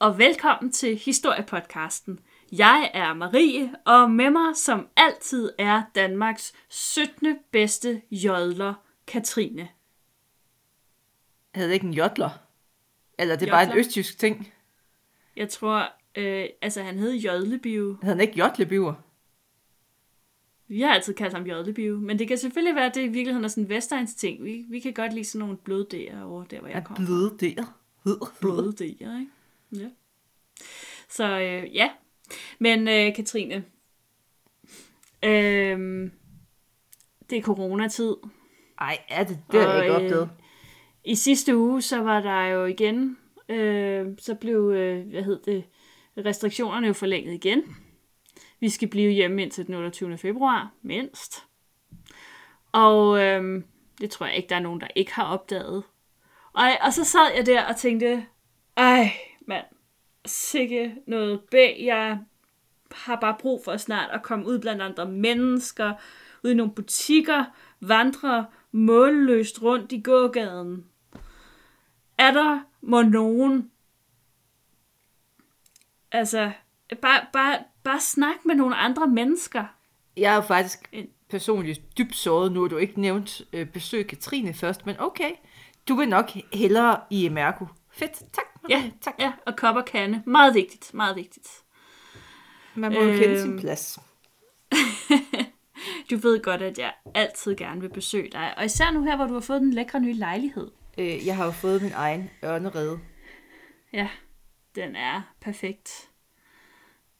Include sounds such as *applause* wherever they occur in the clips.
og velkommen til Historiepodcasten. Jeg er Marie, og med mig som altid er Danmarks 17. bedste jodler, Katrine. Hedder det ikke en jodler? Eller det er bare en Jodler? østjysk ting? Jeg tror, øh, altså han hed Jodlebio. Hedder han ikke jodlebiver? Vi har altid kaldt ham Jodlebio, men det kan selvfølgelig være, at det i virkeligheden er sådan en vestegns ting. Vi, vi kan godt lide sådan nogle bløddæger over der, hvor jeg Er kommer fra. bløde der? bløddæger, ikke? Ja. Så øh, ja. Men øh, Katrine, øh, det er coronatid. Ej, er det? Det jeg ikke Og, øh, opdaget. I sidste uge, så var der jo igen, øh, så blev, øh, hvad hed det, restriktionerne jo forlænget igen. Vi skal blive hjemme indtil den 28. februar, mindst. Og øh, det tror jeg ikke, der er nogen, der ikke har opdaget. Og, og så sad jeg der og tænkte, ej mand, sikke noget bag. Jeg har bare brug for snart at komme ud blandt andre mennesker, ud i nogle butikker, vandre målløst rundt i gågaden. Er der må nogen, altså, bare, bare, bare snak med nogle andre mennesker. Jeg er jo faktisk personligt dybt såret nu, at du ikke nævnt øh, besøg Katrine først, men okay. Du vil nok hellere i Mærko. Fedt, tak. Ja, tak. ja, og kop og kande. Meget vigtigt, meget vigtigt. Man må jo kende Øhm. sin plads. *laughs* Du ved godt, at jeg altid gerne vil besøge dig. Og især nu her, hvor du har fået den lækre nye lejlighed. Øh, jeg har jo fået min egen ørnerede. Ja, den er perfekt.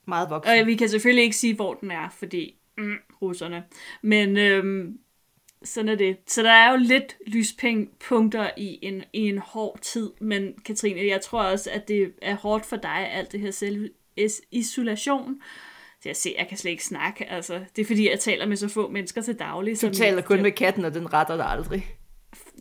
Meget voksen. Og vi kan selvfølgelig ikke sige, hvor den er, fordi mm, russerne. Men øhm, sådan er det. Så der er jo lidt lyspunkter i en, i en hård tid. Men Katrine, jeg tror også, at det er hårdt for dig, alt det her selvisolation. Så jeg ser, jeg kan slet ikke snakke. Altså, det er fordi, jeg taler med så få mennesker til daglig. Du taler kun med katten, og den retter dig aldrig.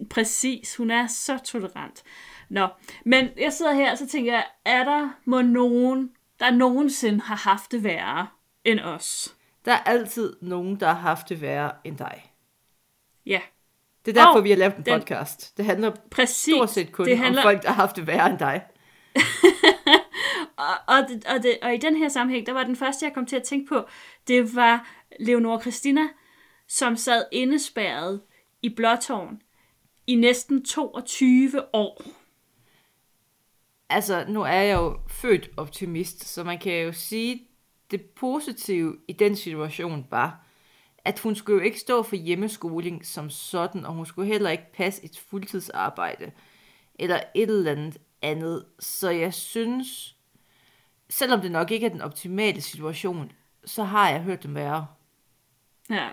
Præcis, hun er så tolerant. Nå, men jeg sidder her, og så tænker jeg, er der må nogen, der nogensinde har haft det værre end os? Der er altid nogen, der har haft det værre end dig. Ja, Det er derfor, Og vi har lavet en den- podcast. Det handler præcis. stort set kun det handler, om folk, der har haft det værre end dig. *laughs* og, og, det, og, det, og i den her sammenhæng, der var den første, jeg kom til at tænke på, det var Leonora Christina, som sad indespærret i Blåtårn i næsten 22 år. Altså, nu er jeg jo født optimist, så man kan jo sige, det positive i den situation var, at hun skulle jo ikke stå for hjemmeskoling som sådan, og hun skulle heller ikke passe et fuldtidsarbejde, eller et eller andet andet. Så jeg synes, selvom det nok ikke er den optimale situation, så har jeg hørt dem være. Ja,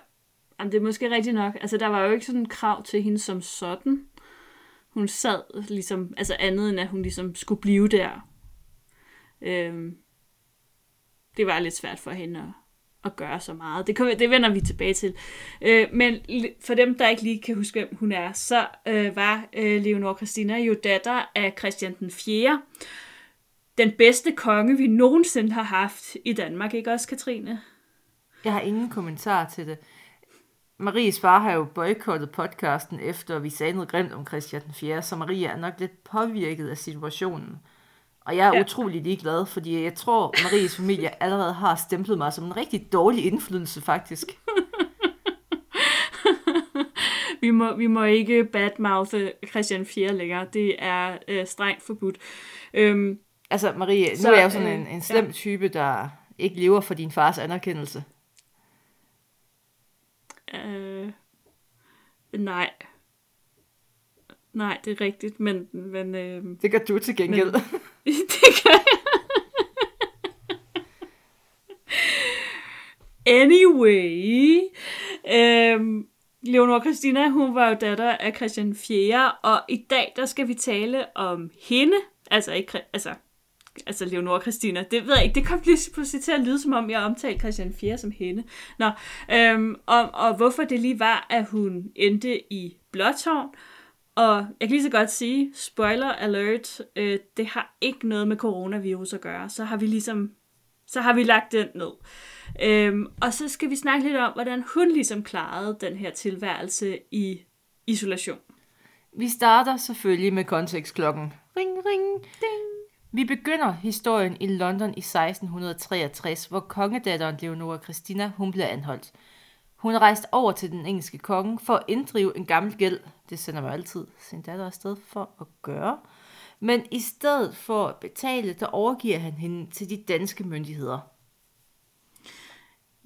Jamen, det er måske rigtigt nok. Altså, der var jo ikke sådan en krav til hende som sådan. Hun sad ligesom, altså andet end at hun ligesom skulle blive der. Øhm, det var lidt svært for hende at, at gøre så meget. Det, kan, det vender vi tilbage til. Øh, men for dem, der ikke lige kan huske, hvem hun er, så øh, var øh, Leonor Christina jo datter af Christian den 4. Den bedste konge, vi nogensinde har haft i Danmark, ikke også, Katrine? Jeg har ingen kommentar til det. Maries far har jo boykottet podcasten, efter vi sagde noget grimt om Christian den 4., så Marie er nok lidt påvirket af situationen. Og jeg er Ja. utrolig ligeglad, fordi jeg tror, Maries familie *laughs* allerede har stemplet mig som en rigtig dårlig indflydelse, faktisk. *laughs* Vi må, vi må ikke badmouthe Christian 4 længere. Det er øh, strengt forbudt. Øhm, Altså, Marie, nu Så, er jeg jo sådan øh, en, en slem ja. type, der ikke lever for din fars anerkendelse. øh, nej. Nej, det er rigtigt, men... men øh, Det gør du til gengæld. Men... *laughs* det gør jeg. Anyway. Øhm, Leonor Christina, hun var jo datter af Christian 4. Og i dag, der skal vi tale om hende. Altså ikke... Altså, altså Leonora Christina, det ved jeg ikke, det kom lige pludselig til at lyde, som om jeg omtalte Christian 4 som hende. Nå, øhm, og, og hvorfor det lige var, at hun endte i Blåtårn, og jeg kan lige så godt sige, spoiler alert, øh, det har ikke noget med coronavirus at gøre. Så har vi ligesom, så har vi lagt den ned. Øhm, og så skal vi snakke lidt om, hvordan hun ligesom klarede den her tilværelse i isolation. Vi starter selvfølgelig med kontekstklokken. Ring, ring. Ding. Vi begynder historien i London i 1663, hvor kongedatteren Leonora Christina hun bliver anholdt. Hun rejste over til den engelske konge for at inddrive en gammel gæld. Det sender man altid sin datter afsted for at gøre. Men i stedet for at betale, der overgiver han hende til de danske myndigheder.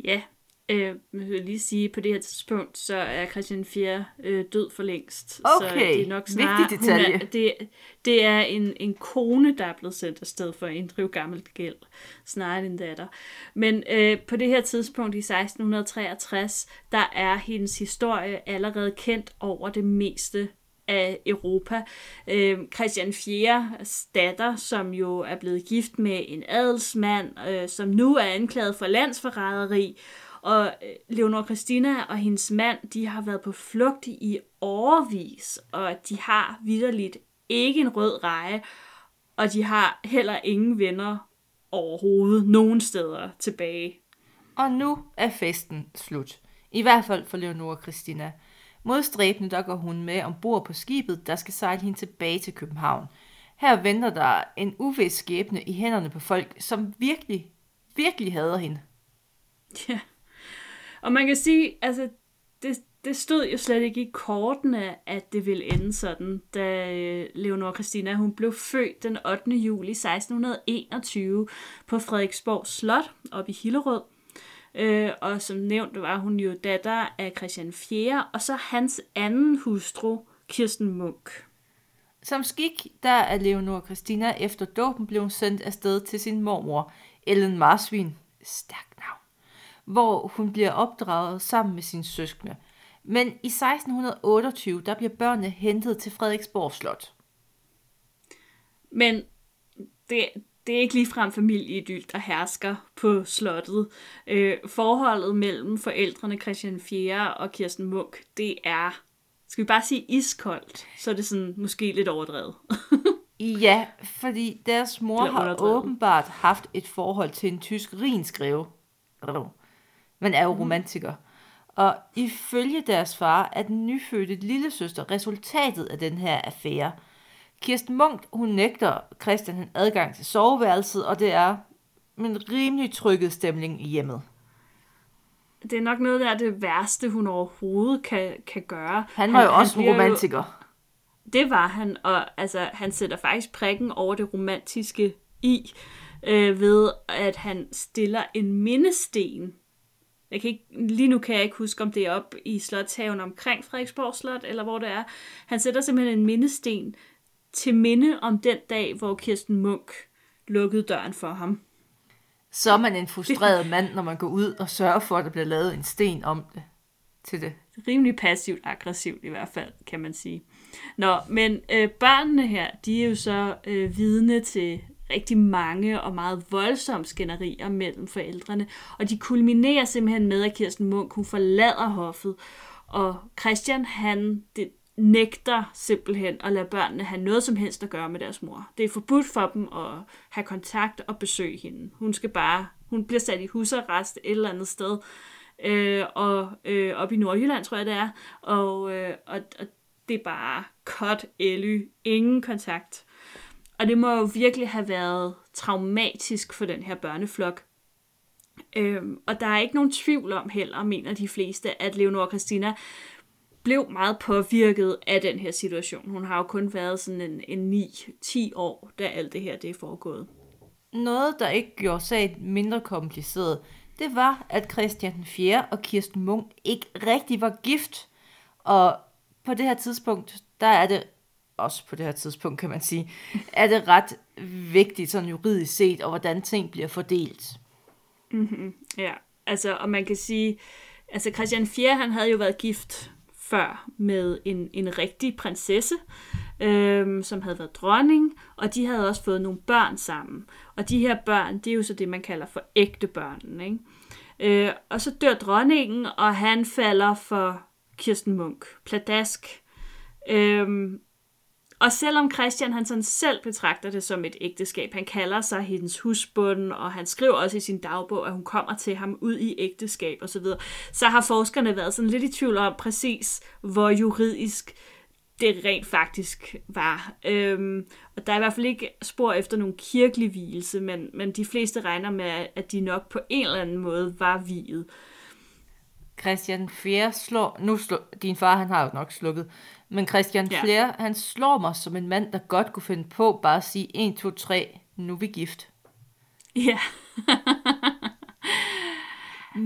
Ja, øh, jeg vil lige sige, på det her tidspunkt, så er Christian 4 øh, død for længst. så Okay, det er nok snarere, vigtig detalje. Er, det, det er en, en kone, der er blevet sendt afsted for at inddrive gammelt gæld, snarere end en datter. Men øh, på det her tidspunkt i 1663, der er hendes historie allerede kendt over det meste af Europa. Øh, Christian 4. datter, som jo er blevet gift med en adelsmand, øh, som nu er anklaget for landsforræderi, og øh, Leonor Christina og hendes mand, de har været på flugt i årevis, og de har vidderligt ikke en rød reje, og de har heller ingen venner overhovedet nogen steder tilbage. Og nu er festen slut. I hvert fald for Leonora Christina. Modstræbende der går hun med ombord på skibet, der skal sejle hende tilbage til København. Her venter der en uvis skæbne i hænderne på folk, som virkelig, virkelig hader hende. Ja. Og man kan sige, altså, det, det stod jo slet ikke i kortene, at det ville ende sådan, da øh, Leonor Leonora Christina hun blev født den 8. juli 1621 på Frederiksborg Slot op i Hillerød. Øh, og som nævnt var hun jo datter af Christian 4. og så hans anden hustru, Kirsten Munk. Som skik, der er Leonora Christina efter dåben blev sendt afsted til sin mormor, Ellen Marsvin, Stærk hvor hun bliver opdraget sammen med sine søskende. Men i 1628, der bliver børnene hentet til Frederiksborg Slot. Men det, det er ikke ligefrem familieidyl, der hersker på slottet. Øh, forholdet mellem forældrene Christian 4. og Kirsten Munk, det er, skal vi bare sige iskoldt, så er det sådan måske lidt overdrevet. *laughs* Ja, fordi deres mor har åbenbart haft et forhold til en tysk rinskrive. Man er jo romantiker. Og ifølge deres far er den nyfødte lille søster resultatet af den her affære. Kirsten Munk, hun nægter Christian en adgang til soveværelset, og det er en rimelig trykket stemning i hjemmet. det er nok noget af det værste, hun overhovedet kan, kan gøre. Han var jo også en bliver romantiker. Det var han, og altså, han sætter faktisk prikken over det romantiske i, øh, ved at han stiller en mindesten. Jeg kan ikke, lige nu kan jeg ikke huske, om det er op i Slotshaven omkring Frederiksborg Slot, eller hvor det er. Han sætter simpelthen en mindesten til minde om den dag, hvor Kirsten Munk lukkede døren for ham. Så er man en frustreret mand, når man går ud og sørger for, at der bliver lavet en sten om det. Til det. rimelig passivt aggressivt i hvert fald, kan man sige. Nå, men øh, børnene her, de er jo så øh, vidne til rigtig mange og meget voldsomme skænderier mellem forældrene, og de kulminerer simpelthen med, at Kirsten Munk, hun forlader hoffet, og Christian, han det, nægter simpelthen at lade børnene have noget som helst at gøre med deres mor. Det er forbudt for dem at have kontakt og besøge hende. Hun skal bare, hun bliver sat i husarrest et eller andet sted, øh, og øh, op i Nordjylland, tror jeg det er, og, øh, og, og det er bare cut Elly, ingen kontakt. Og det må jo virkelig have været traumatisk for den her børneflok. Øhm, og der er ikke nogen tvivl om heller, mener de fleste, at Leonora Christina blev meget påvirket af den her situation. Hun har jo kun været sådan en, en 9-10 år, da alt det her det er foregået. Noget, der ikke gjorde sagen mindre kompliceret, det var, at Christian 4. og Kirsten Munk ikke rigtig var gift. Og på det her tidspunkt, der er det, også på det her tidspunkt kan man sige, er det ret vigtigt sådan juridisk set, og hvordan ting bliver fordelt. Mm-hmm. Ja, altså, og man kan sige, altså Christian 4. han havde jo været gift før med en, en rigtig prinsesse, øhm, som havde været dronning, og de havde også fået nogle børn sammen. Og de her børn, det er jo så det, man kalder for ægte børn. Ikke? Øh, og så dør dronningen, og han falder for Kirsten Munk. Pladask. Øhm, og selvom Christian han sådan selv betragter det som et ægteskab, han kalder sig hendes husbund, og han skriver også i sin dagbog, at hun kommer til ham ud i ægteskab osv., så har forskerne været sådan lidt i tvivl om præcis, hvor juridisk det rent faktisk var. Øhm, og der er i hvert fald ikke spor efter nogen kirkelig hvielse, men, men de fleste regner med, at de nok på en eller anden måde var viet. Christian Fjerde slår... Nu slår... Din far, han har jo nok slukket. Men Christian Ja. Fjerde, han slår mig som en mand, der godt kunne finde på bare at sige 1, 2, 3, nu er vi gift. Ja.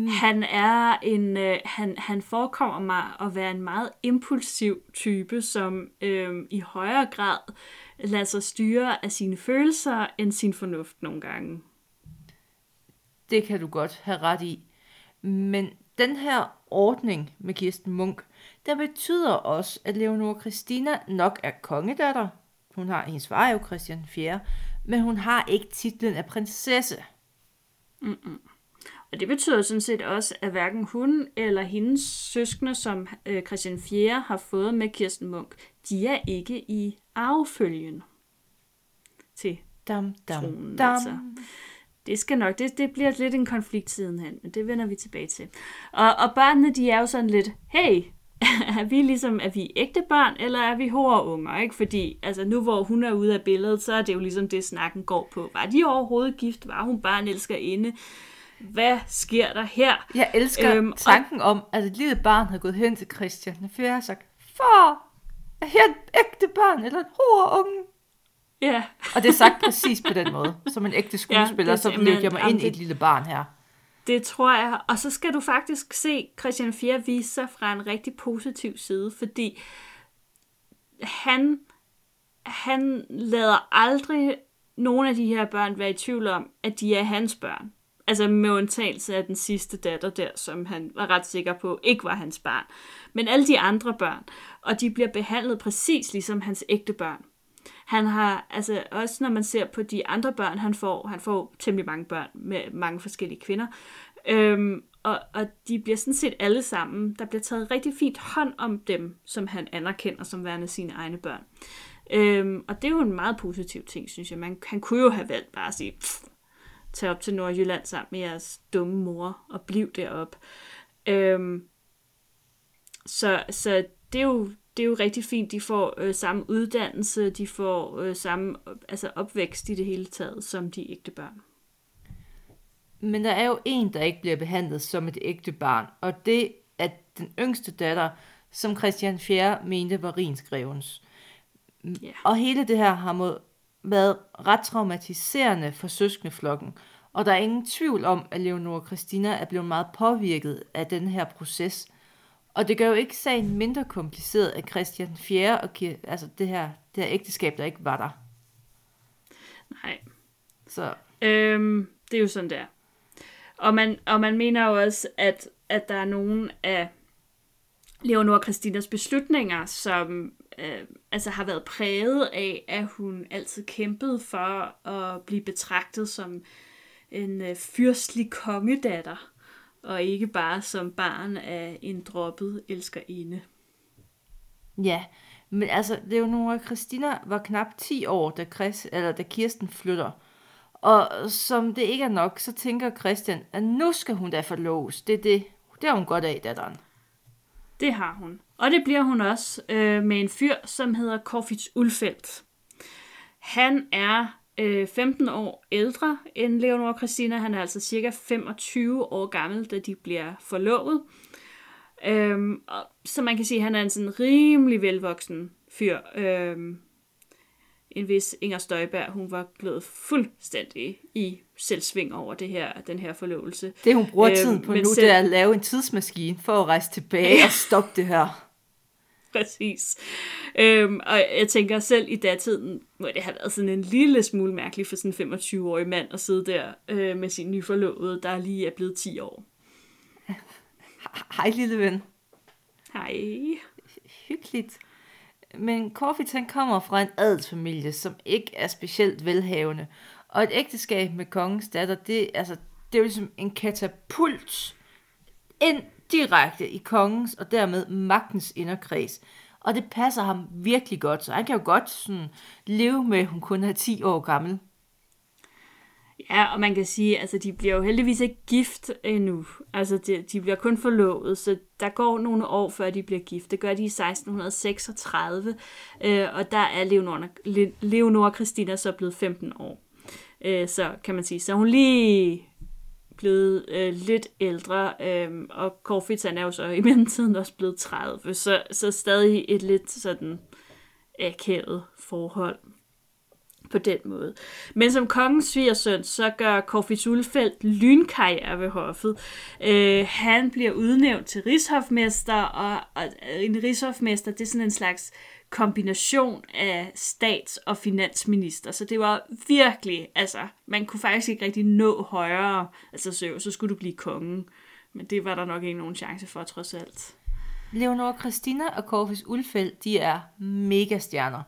Han er en, øh, han, han forekommer mig at være en meget impulsiv type, som øh, i højere grad lader sig styre af sine følelser end sin fornuft nogle gange. Det kan du godt have ret i. Men den her ordning med Kirsten Munk, der betyder også, at Leonora Christina nok er kongedatter. Hun har hendes far er jo Christian 4., men hun har ikke titlen af prinsesse. Og det betyder sådan set også, at hverken hun eller hendes søskende, som øh, Christian 4. har fået med Kirsten Munk, de er ikke i arvefølgen til Dam, dam, tronen. dam. Altså. Det skal nok, det, det bliver lidt en konflikt sidenhen, men det vender vi tilbage til. Og, og børnene, de er jo sådan lidt, hey, *laughs* er vi ligesom, er vi ægte børn, eller er vi unger, ikke? Fordi, altså nu hvor hun er ude af billedet, så er det jo ligesom det, snakken går på. Var de overhovedet gift? Var hun bare en elskerinde? Hvad sker der her? Jeg elsker Øhm, øhm, og- tanken om, at et lille barn havde gået hen til Christian og har sagt, Far, er jeg et ægte barn eller en unge? Ja, Og det er sagt præcis på den måde. Som en ægte skuespiller, er så løb jeg mig ind i et lille barn her. Det tror jeg. Og så skal du faktisk se Christian 4 vise sig fra en rigtig positiv side, fordi han, han lader aldrig nogen af de her børn være i tvivl om, at de er hans børn. Altså med undtagelse af den sidste datter der, som han var ret sikker på ikke var hans barn. Men alle de andre børn, og de bliver behandlet præcis ligesom hans ægte børn. Han har, altså også når man ser på de andre børn, han får, han får temmelig mange børn med mange forskellige kvinder, øhm, og, og de bliver sådan set alle sammen, der bliver taget rigtig fint hånd om dem, som han anerkender som værende sine egne børn. Øhm, og det er jo en meget positiv ting, synes jeg. Man, han kunne jo have valgt bare at sige, "Pff, tag op til Nordjylland sammen med jeres dumme mor og bliv derop. Øhm, så, så det er jo det er jo rigtig fint, de får øh, samme uddannelse, de får øh, samme altså opvækst i det hele taget, som de ægte børn. Men der er jo en, der ikke bliver behandlet som et ægte barn, og det er den yngste datter, som Christian 4. mente var rinsgrevens. Ja. Og hele det her har må, været ret traumatiserende for søskendeflokken, og der er ingen tvivl om, at Leonora Christina er blevet meget påvirket af den her proces. Og det gør jo ikke sagen mindre kompliceret, at Christian 4. og Kir- altså det her, det her ægteskab, der ikke var der. Nej, Så Øhm, det er jo sådan der. Og man, og man mener jo også, at, at der er nogle af Leonora Christinas beslutninger, som øh, altså har været præget af, at hun altid kæmpede for at blive betragtet som en øh, fyrstlig kongedatter, og ikke bare som barn af en droppet elskerinde. Ja, men altså, Leonora Christina var knap 10 år, da, Chris, eller da Kirsten flytter. Og som det ikke er nok, så tænker Christian, at nu skal hun da forloves. Det er det. Det har hun godt af, datteren. Det har hun. Og det bliver hun også øh, med en fyr, som hedder Corfitz Ulfeldt. Han er øh, 15 år ældre end Leonora Christina. Han er altså cirka 25 år gammel, da de bliver forlovet. Øhm, og, så man kan sige, at han er en sådan rimelig velvoksen fyr. Øhm, en vis Inger Støjberg, hun var blevet fuldstændig i selvsving over det her, den her forlovelse. Det, hun bruger Øhm, tiden på nu, selv- det er at lave en tidsmaskine for at rejse tilbage og stoppe det her. Præcis. Øhm, og jeg tænker selv i datiden, må det have været sådan en lille smule mærkeligt for sådan en 25-årig mand at sidde der øh, med sin nyforlovede, der lige er blevet 10 år. *laughs* Hej, lille ven. Hej. Hyggeligt. Men Corfitz han kommer fra en adelsfamilie, som ikke er specielt velhavende. Og et ægteskab med kongens datter, det, altså, det er jo ligesom en katapult ind direkte i kongens og dermed magtens inderkreds. Og det passer ham virkelig godt, så han kan jo godt sådan leve med, at hun kun er 10 år gammel. Ja, og man kan sige, altså de bliver jo heldigvis ikke gift endnu. Altså de, de bliver kun forlovet, så der går nogle år, før de bliver gift. Det gør de i 1636, øh, og der er Leonora, Leonora Christina så blevet 15 år. Øh, så kan man sige, så hun lige blevet øh, lidt ældre, øh, og Corfitz han er jo så i mellemtiden også blevet 30, så, så stadig et lidt sådan akavet forhold på den måde. Men som kongens svigersøn, så gør Corfitz Ulfeldt lynkarriere ved hoffet. Øh, han bliver udnævnt til rigshofmester, og, og en rigshofmester, det er sådan en slags kombination af stats- og finansminister. Så det var virkelig, altså, man kunne faktisk ikke rigtig nå højere. Altså, så, så skulle du blive konge. Men det var der nok ikke nogen chance for, trods alt. Leonora Christina og Corfus Ulfeldt, de er mega stjerner.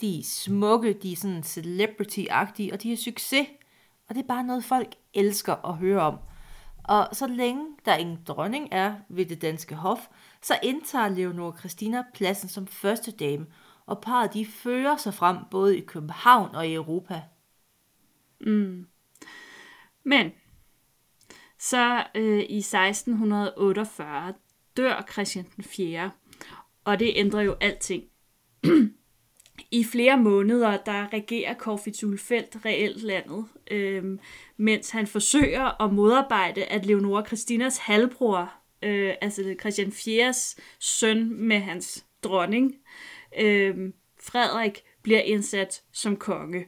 De er smukke, de er sådan celebrity-agtige, og de har succes. Og det er bare noget, folk elsker at høre om. Og så længe der ingen dronning er ved det danske hof, så indtager Leonora Christina pladsen som første dame, og parret de fører sig frem både i København og i Europa. Mm. Men så øh, i 1648 dør Christian den 4., og det ændrer jo alting. *clears throat* I flere måneder, der regerer Corfitz Felt reelt landet, øh, mens han forsøger at modarbejde, at Leonora Christinas halvbror, øh, altså Christian IV's søn med hans dronning, øh, Frederik, bliver indsat som konge.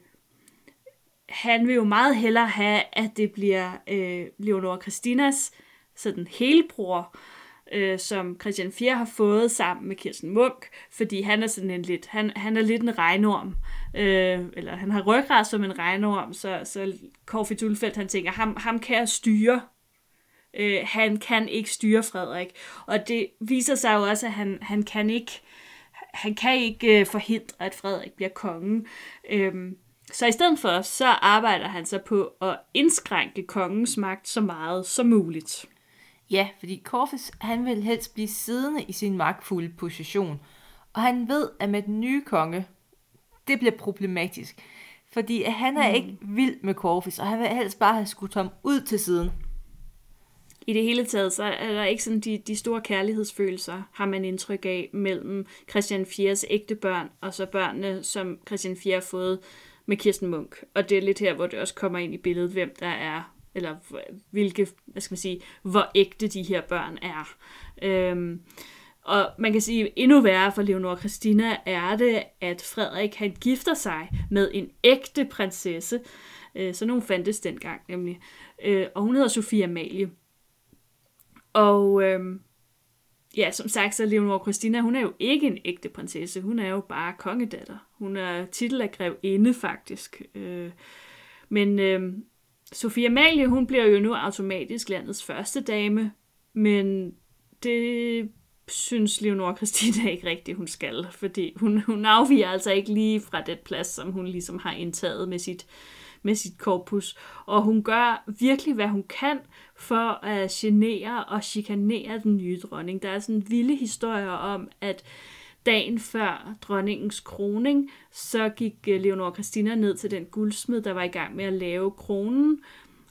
Han vil jo meget hellere have, at det bliver øh, Leonora Christinas sådan helbror, øh, som Christian 4 har fået sammen med Kirsten Munk, fordi han er sådan en lidt, han, han er lidt en regnorm, øh, eller han har ryggrad som en regnorm, så, så Corfitz Ulfeldt, han tænker, ham, ham kan jeg styre, øh, han kan ikke styre Frederik, og det viser sig jo også, at han, han kan ikke, han kan ikke øh, forhindre, at Frederik bliver konge. Øh, så i stedet for, så arbejder han så på at indskrænke kongens magt så meget som muligt. Ja, fordi Corfus, han vil helst blive siddende i sin magtfulde position, og han ved, at med den nye konge, det bliver problematisk, fordi han er mm. ikke vild med Corfus, og han vil helst bare have skudt ham ud til siden. I det hele taget, så er der ikke sådan de, de store kærlighedsfølelser, har man indtryk af, mellem Christian Fiers ægte børn, og så børnene, som Christian 4 har fået med Kirsten Munk. Og det er lidt her, hvor det også kommer ind i billedet, hvem der er eller hvilke, hvad skal man sige, hvor ægte de her børn er. Øhm, og man kan sige, endnu værre for Leonora Christina er det, at Frederik han gifter sig med en ægte prinsesse. Øh, så nogen fandtes dengang nemlig. Øh, og hun hedder Sofia Amalie. Og øhm, ja, som sagt, så Leonor Christina, hun er jo ikke en ægte prinsesse. Hun er jo bare kongedatter. Hun er titel af grevinde faktisk. Øh, men øh, Sofia Amalie, hun bliver jo nu automatisk landets første dame, men det synes Leonor Christina ikke rigtigt, hun skal, fordi hun, hun afviger altså ikke lige fra den plads, som hun ligesom har indtaget med sit, med sit korpus. Og hun gør virkelig, hvad hun kan for at genere og chikanere den nye dronning. Der er sådan vilde historier om, at dagen før dronningens kroning, så gik øh, Leonora Christina ned til den guldsmed, der var i gang med at lave kronen,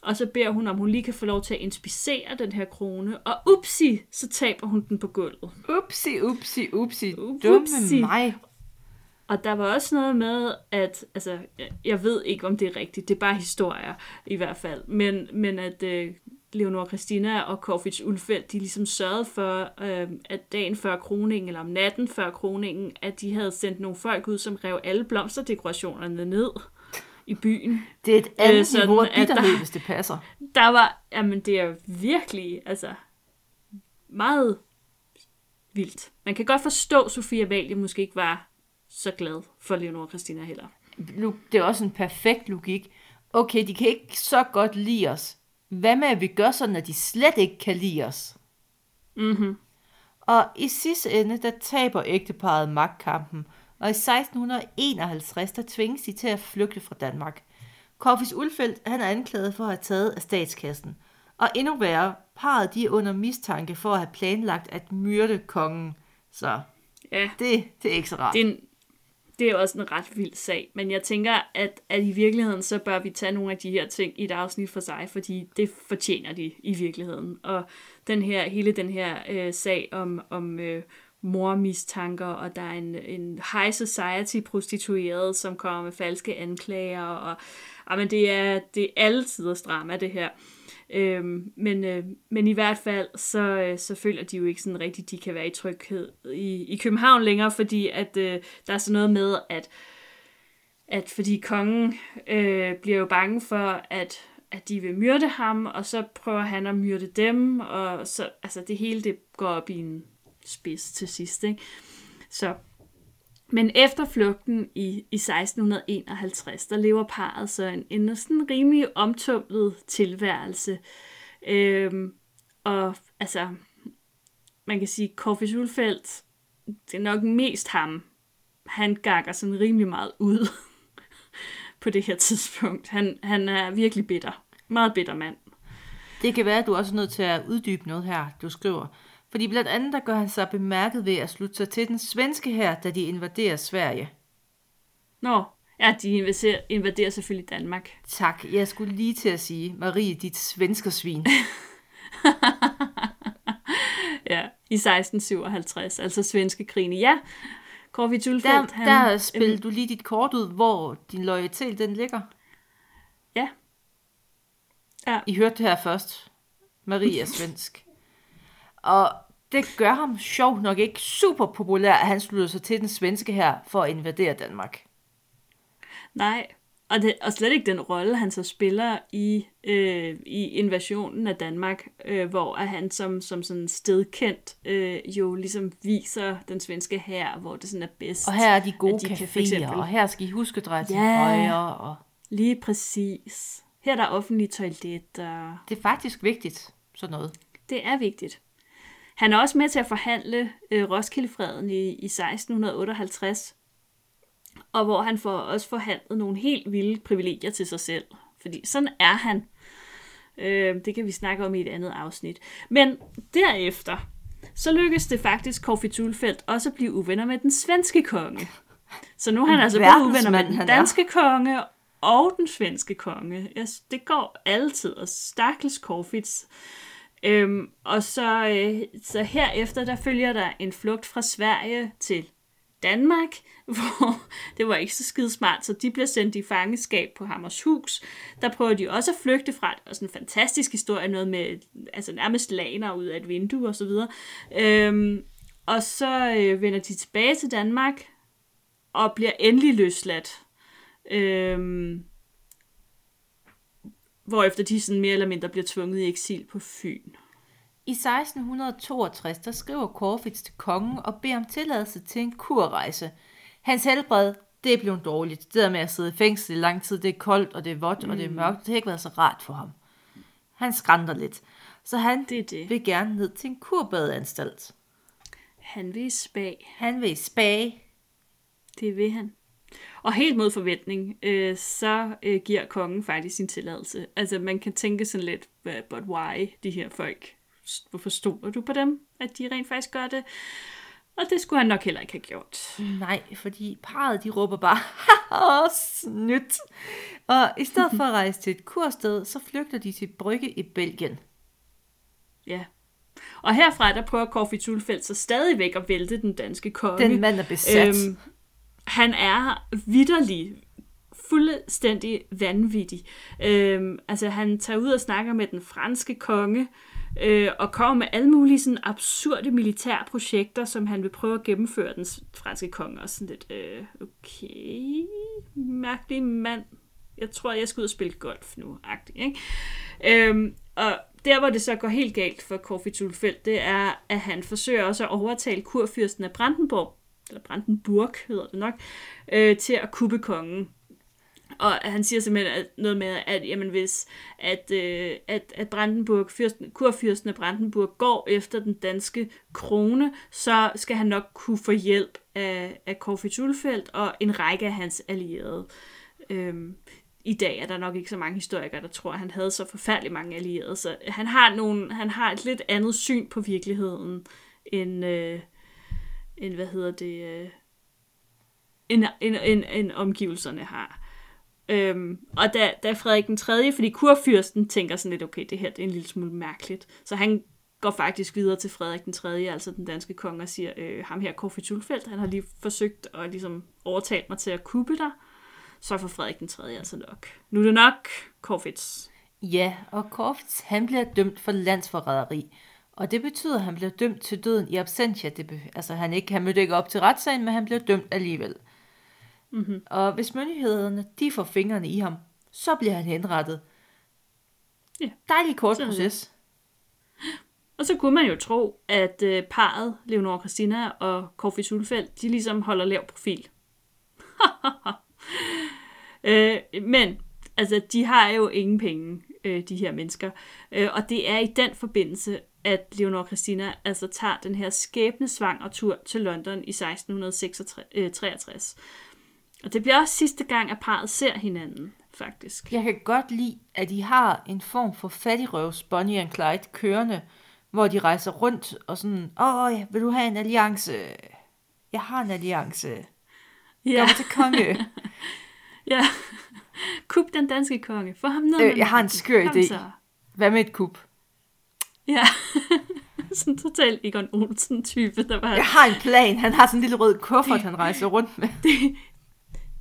og så beder hun, om hun lige kan få lov til at inspicere den her krone, og upsi, så taber hun den på gulvet. Upsi, upsi, upsi, dumme mig. Og der var også noget med, at, altså, jeg ved ikke, om det er rigtigt, det er bare historier i hvert fald, men, men at øh, Leonora Christina og Korfits Ulfeldt, de ligesom sørgede for, øh, at dagen før kroningen, eller om natten før kroningen, at de havde sendt nogle folk ud, som rev alle blomsterdekorationerne ned i byen. Det er et andet øh, sådan, niveau af bitterhed, hvis det passer. Der var, jamen det er virkelig, altså, meget vildt. Man kan godt forstå, at Sofia Valie måske ikke var så glad for Leonora Christina heller. Det er også en perfekt logik. Okay, de kan ikke så godt lide os. Hvad med, at vi gør sådan, at de slet ikke kan lide os? Mm-hmm. Og i sidste ende, der taber ægteparet magtkampen, og i 1651, der tvinges de til at flygte fra Danmark. Korfis Ulfeldt, han er anklaget for at have taget af statskassen. Og endnu værre, parret de er under mistanke for at have planlagt at myrde kongen. Så ja. det, det er ikke så rart. Det er en, det er også en ret vild sag. Men jeg tænker, at, at i virkeligheden, så bør vi tage nogle af de her ting i et afsnit for sig, fordi det fortjener de i virkeligheden. Og den her, hele den her øh, sag om, om øh, mormistanker, og der er en, en high society prostitueret, som kommer med falske anklager, og, og men det er, det er altid drama, det her. Øhm, men, øh, men i hvert fald, så, øh, så føler de jo ikke sådan rigtigt, de kan være i tryghed i, i København længere, fordi at øh, der er sådan noget med, at, at fordi kongen øh, bliver jo bange for, at, at de vil myrde ham, og så prøver han at myrde dem, og så, altså det hele det går op i en spids til sidst. Ikke? Så men efter flugten i, i 1651, der lever parret så en, en sådan rimelig omtumlet tilværelse. Øhm, og altså, man kan sige, Corfis Ulfeldt, det er nok mest ham. Han gakker sådan rimelig meget ud *laughs* på det her tidspunkt. Han, han er virkelig bitter. Meget bitter mand. Det kan være, at du også er nødt til at uddybe noget her, du skriver. Fordi blandt andet der gør han sig bemærket ved at slutte sig til den svenske her, da de invaderer Sverige. Nå, ja, de invaderer, invaderer selvfølgelig Danmark. Tak, jeg skulle lige til at sige, Marie, dit svenskersvin. *laughs* ja, i 1657, altså svenske krigen. Ja, Corvi Tulfeldt, der, han... Der spiller du lige dit kort ud, hvor din loyalitet den ligger. Ja. ja. I hørte det her først. Marie er svensk. Og det gør ham sjovt nok ikke super populær, at han slutter sig til den svenske her for at invadere Danmark. Nej, og, det, og slet ikke den rolle, han så spiller i, øh, i invasionen af Danmark, øh, hvor er han som, som sådan stedkendt øh, jo ligesom viser den svenske her, hvor det sådan er bedst. Og her er de gode de caféer, eksempel... og her skal I huske at dreje til ja, højre. Og... lige præcis. Her er der offentlige toiletter. Det er faktisk vigtigt, sådan noget. Det er vigtigt. Han er også med til at forhandle øh, Roskildefreden i, i 1658, og hvor han får også forhandlet nogle helt vilde privilegier til sig selv. Fordi sådan er han. Øh, det kan vi snakke om i et andet afsnit. Men derefter, så lykkedes det faktisk Corfi Tulfeldt også at blive uvenner med den svenske konge. Så nu er han altså både uvenner med den danske konge og den svenske konge. Yes, det går altid, og stakkels Corfits. Øhm, og så, øh, så herefter, der følger der en flugt fra Sverige til Danmark, *laughs* hvor det var ikke så skide smart, så de bliver sendt i fangeskab på Hammershus. Der prøver de også at flygte fra, det var sådan en fantastisk historie, noget med altså nærmest laner ud af et vindue og så videre. Øhm, og så øh, vender de tilbage til Danmark og bliver endelig løsladt. Øhm, hvorefter de sådan mere eller mindre bliver tvunget i eksil på Fyn. I 1662 der skriver Corfitz til kongen og beder om tilladelse til en kurrejse. Hans helbred, det er blevet dårligt. Det der med at sidde i fængsel i lang tid, det er koldt, og det er vådt, mm. og det er mm. mørkt. Det har ikke været så rart for ham. Han skrænter lidt. Så han det det. vil gerne ned til en kurbadeanstalt. Han vil i Han vil i Det vil han. Og helt mod forventning, øh, så øh, giver kongen faktisk sin tilladelse. Altså man kan tænke sådan lidt, but why, de her folk? Hvorfor stoler du på dem, at de rent faktisk gør det? Og det skulle han nok heller ikke have gjort. Nej, fordi parret de råber bare, haha, snydt. Og i stedet for at *laughs* rejse til et kursted, så flygter de til Brygge i Belgien. Ja. Og herfra, der prøver Corfi Tulfeldt så stadigvæk at vælte den danske konge. Den mand er besat. Øhm, han er vidderlig fuldstændig vanvittig. Øhm, altså, han tager ud og snakker med den franske konge, øh, og kommer med alle mulige sådan absurde militære projekter, som han vil prøve at gennemføre den franske konge. Og sådan lidt, øh, okay, mærkelig mand. Jeg tror, jeg skal ud og spille golf nu, agtig, ikke? Øhm, og der, hvor det så går helt galt for Corfitz det er, at han forsøger også at overtale kurfyrsten af Brandenburg eller Brandenburg hedder det nok, øh, til at kuppe kongen. Og han siger simpelthen at noget med, at jamen, hvis at, øh, at, at Brandenburg, fyrsten, kurfyrsten af Brandenburg går efter den danske krone, så skal han nok kunne få hjælp af, af Corfitz Ulfeldt og en række af hans allierede. Øhm, I dag er der nok ikke så mange historikere, der tror, at han havde så forfærdelig mange allierede. Så han har, nogle, han har et lidt andet syn på virkeligheden, end, øh, end hvad hedder det, øh, end, end, end, end omgivelserne har. Øhm, og da, da Frederik den 3., fordi kurfyrsten tænker sådan lidt, okay, det her det er en lille smule mærkeligt, så han går faktisk videre til Frederik den 3., altså den danske konge, og siger, øh, ham her, Kofi Tulfeldt, han har lige forsøgt at ligesom overtale mig til at kuppe dig, så får Frederik den 3. altså nok. Nu er det nok Korfits. Ja, og Korfits, han bliver dømt for landsforræderi. Og det betyder, at han bliver dømt til døden i absentia. Det altså, han, ikke, han mødte ikke op til retssagen, men han bliver dømt alligevel. Mm-hmm. Og hvis myndighederne de får fingrene i ham, så bliver han henrettet. Ja. Dejlig kort Sådan proces. Og så kunne man jo tro, at øh, parret, Leonora Christina og Korfi Sulfeldt, de ligesom holder lav profil. *laughs* øh, men, altså, de har jo ingen penge, øh, de her mennesker. Øh, og det er i den forbindelse, at Leonora Christina altså tager den her skæbnesvanger tur til London i 1663. Og det bliver også sidste gang, at parret ser hinanden, faktisk. Jeg kan godt lide, at de har en form for fattigrøvs Bonnie and Clyde kørende, hvor de rejser rundt og sådan, åh, ja, vil du have en alliance? Jeg har en alliance. Ja, Jeg til konge. *laughs* ja. Kup den danske konge. Få ham ned. Øh, jeg har en skør Kom idé. Hvad med et kup? Ja. *laughs* sådan en total Egon Olsen-type, der bare... Jeg har en plan. Han har sådan en lille rød kuffert, han rejser rundt med. *laughs*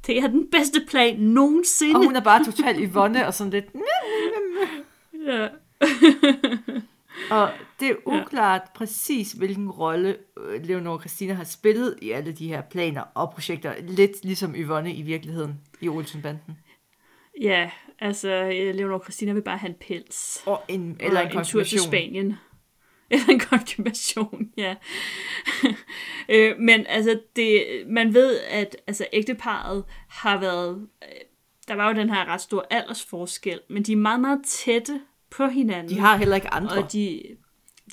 Det er den bedste plan nogensinde. Og hun er bare totalt i vonde og sådan lidt... Ja. Og det er uklart ja. præcis, hvilken rolle øh, Leonora Christina har spillet i alle de her planer og projekter. Lidt ligesom Yvonne i virkeligheden i Olsenbanden. Ja, altså, øh, Leonor Christina vil bare have en pels. Og en, eller en en tur til. Spanien. *laughs* Eller en konfirmation, ja. *laughs* øh, men altså, det, man ved, at altså, ægteparet har været... Øh, der var jo den her ret store aldersforskel, men de er meget, meget tætte på hinanden. De har heller ikke andre. Og de,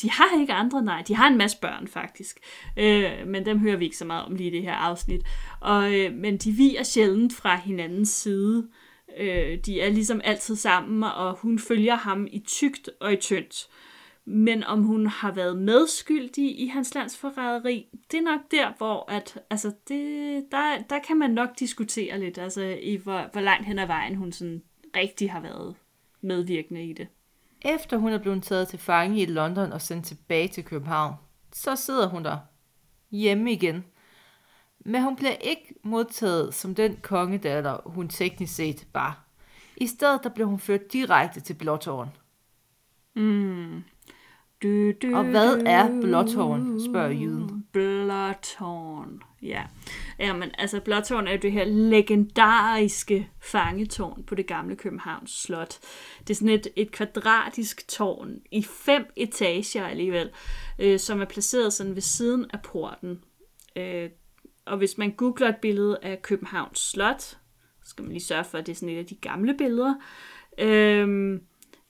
de har ikke andre, nej. De har en masse børn, faktisk. Øh, men dem hører vi ikke så meget om lige i det her afsnit. Og, øh, men de viger sjældent fra hinandens side. Øh, de er ligesom altid sammen, og hun følger ham i tygt og i tyndt. Men om hun har været medskyldig i hans landsforræderi, det er nok der, hvor at, altså det, der, der kan man nok diskutere lidt, altså i hvor, hvor langt hen ad vejen hun sådan rigtig har været medvirkende i det. Efter hun er blevet taget til fange i London og sendt tilbage til København, så sidder hun der hjemme igen. Men hun bliver ikke modtaget som den kongedatter, hun teknisk set var. I stedet der blev hun ført direkte til Blåtårn. Du, du, Og hvad er Blåtårn, spørger jyden. Blåtårn, ja. Jamen, altså Blåtårn er jo det her legendariske fangetårn på det gamle Københavns Slot. Det er sådan et, et kvadratisk tårn i fem etager alligevel, øh, som er placeret sådan ved siden af porten. Øh, og hvis man googler et billede af Københavns Slot, så skal man lige sørge for, at det er sådan et af de gamle billeder, øhm,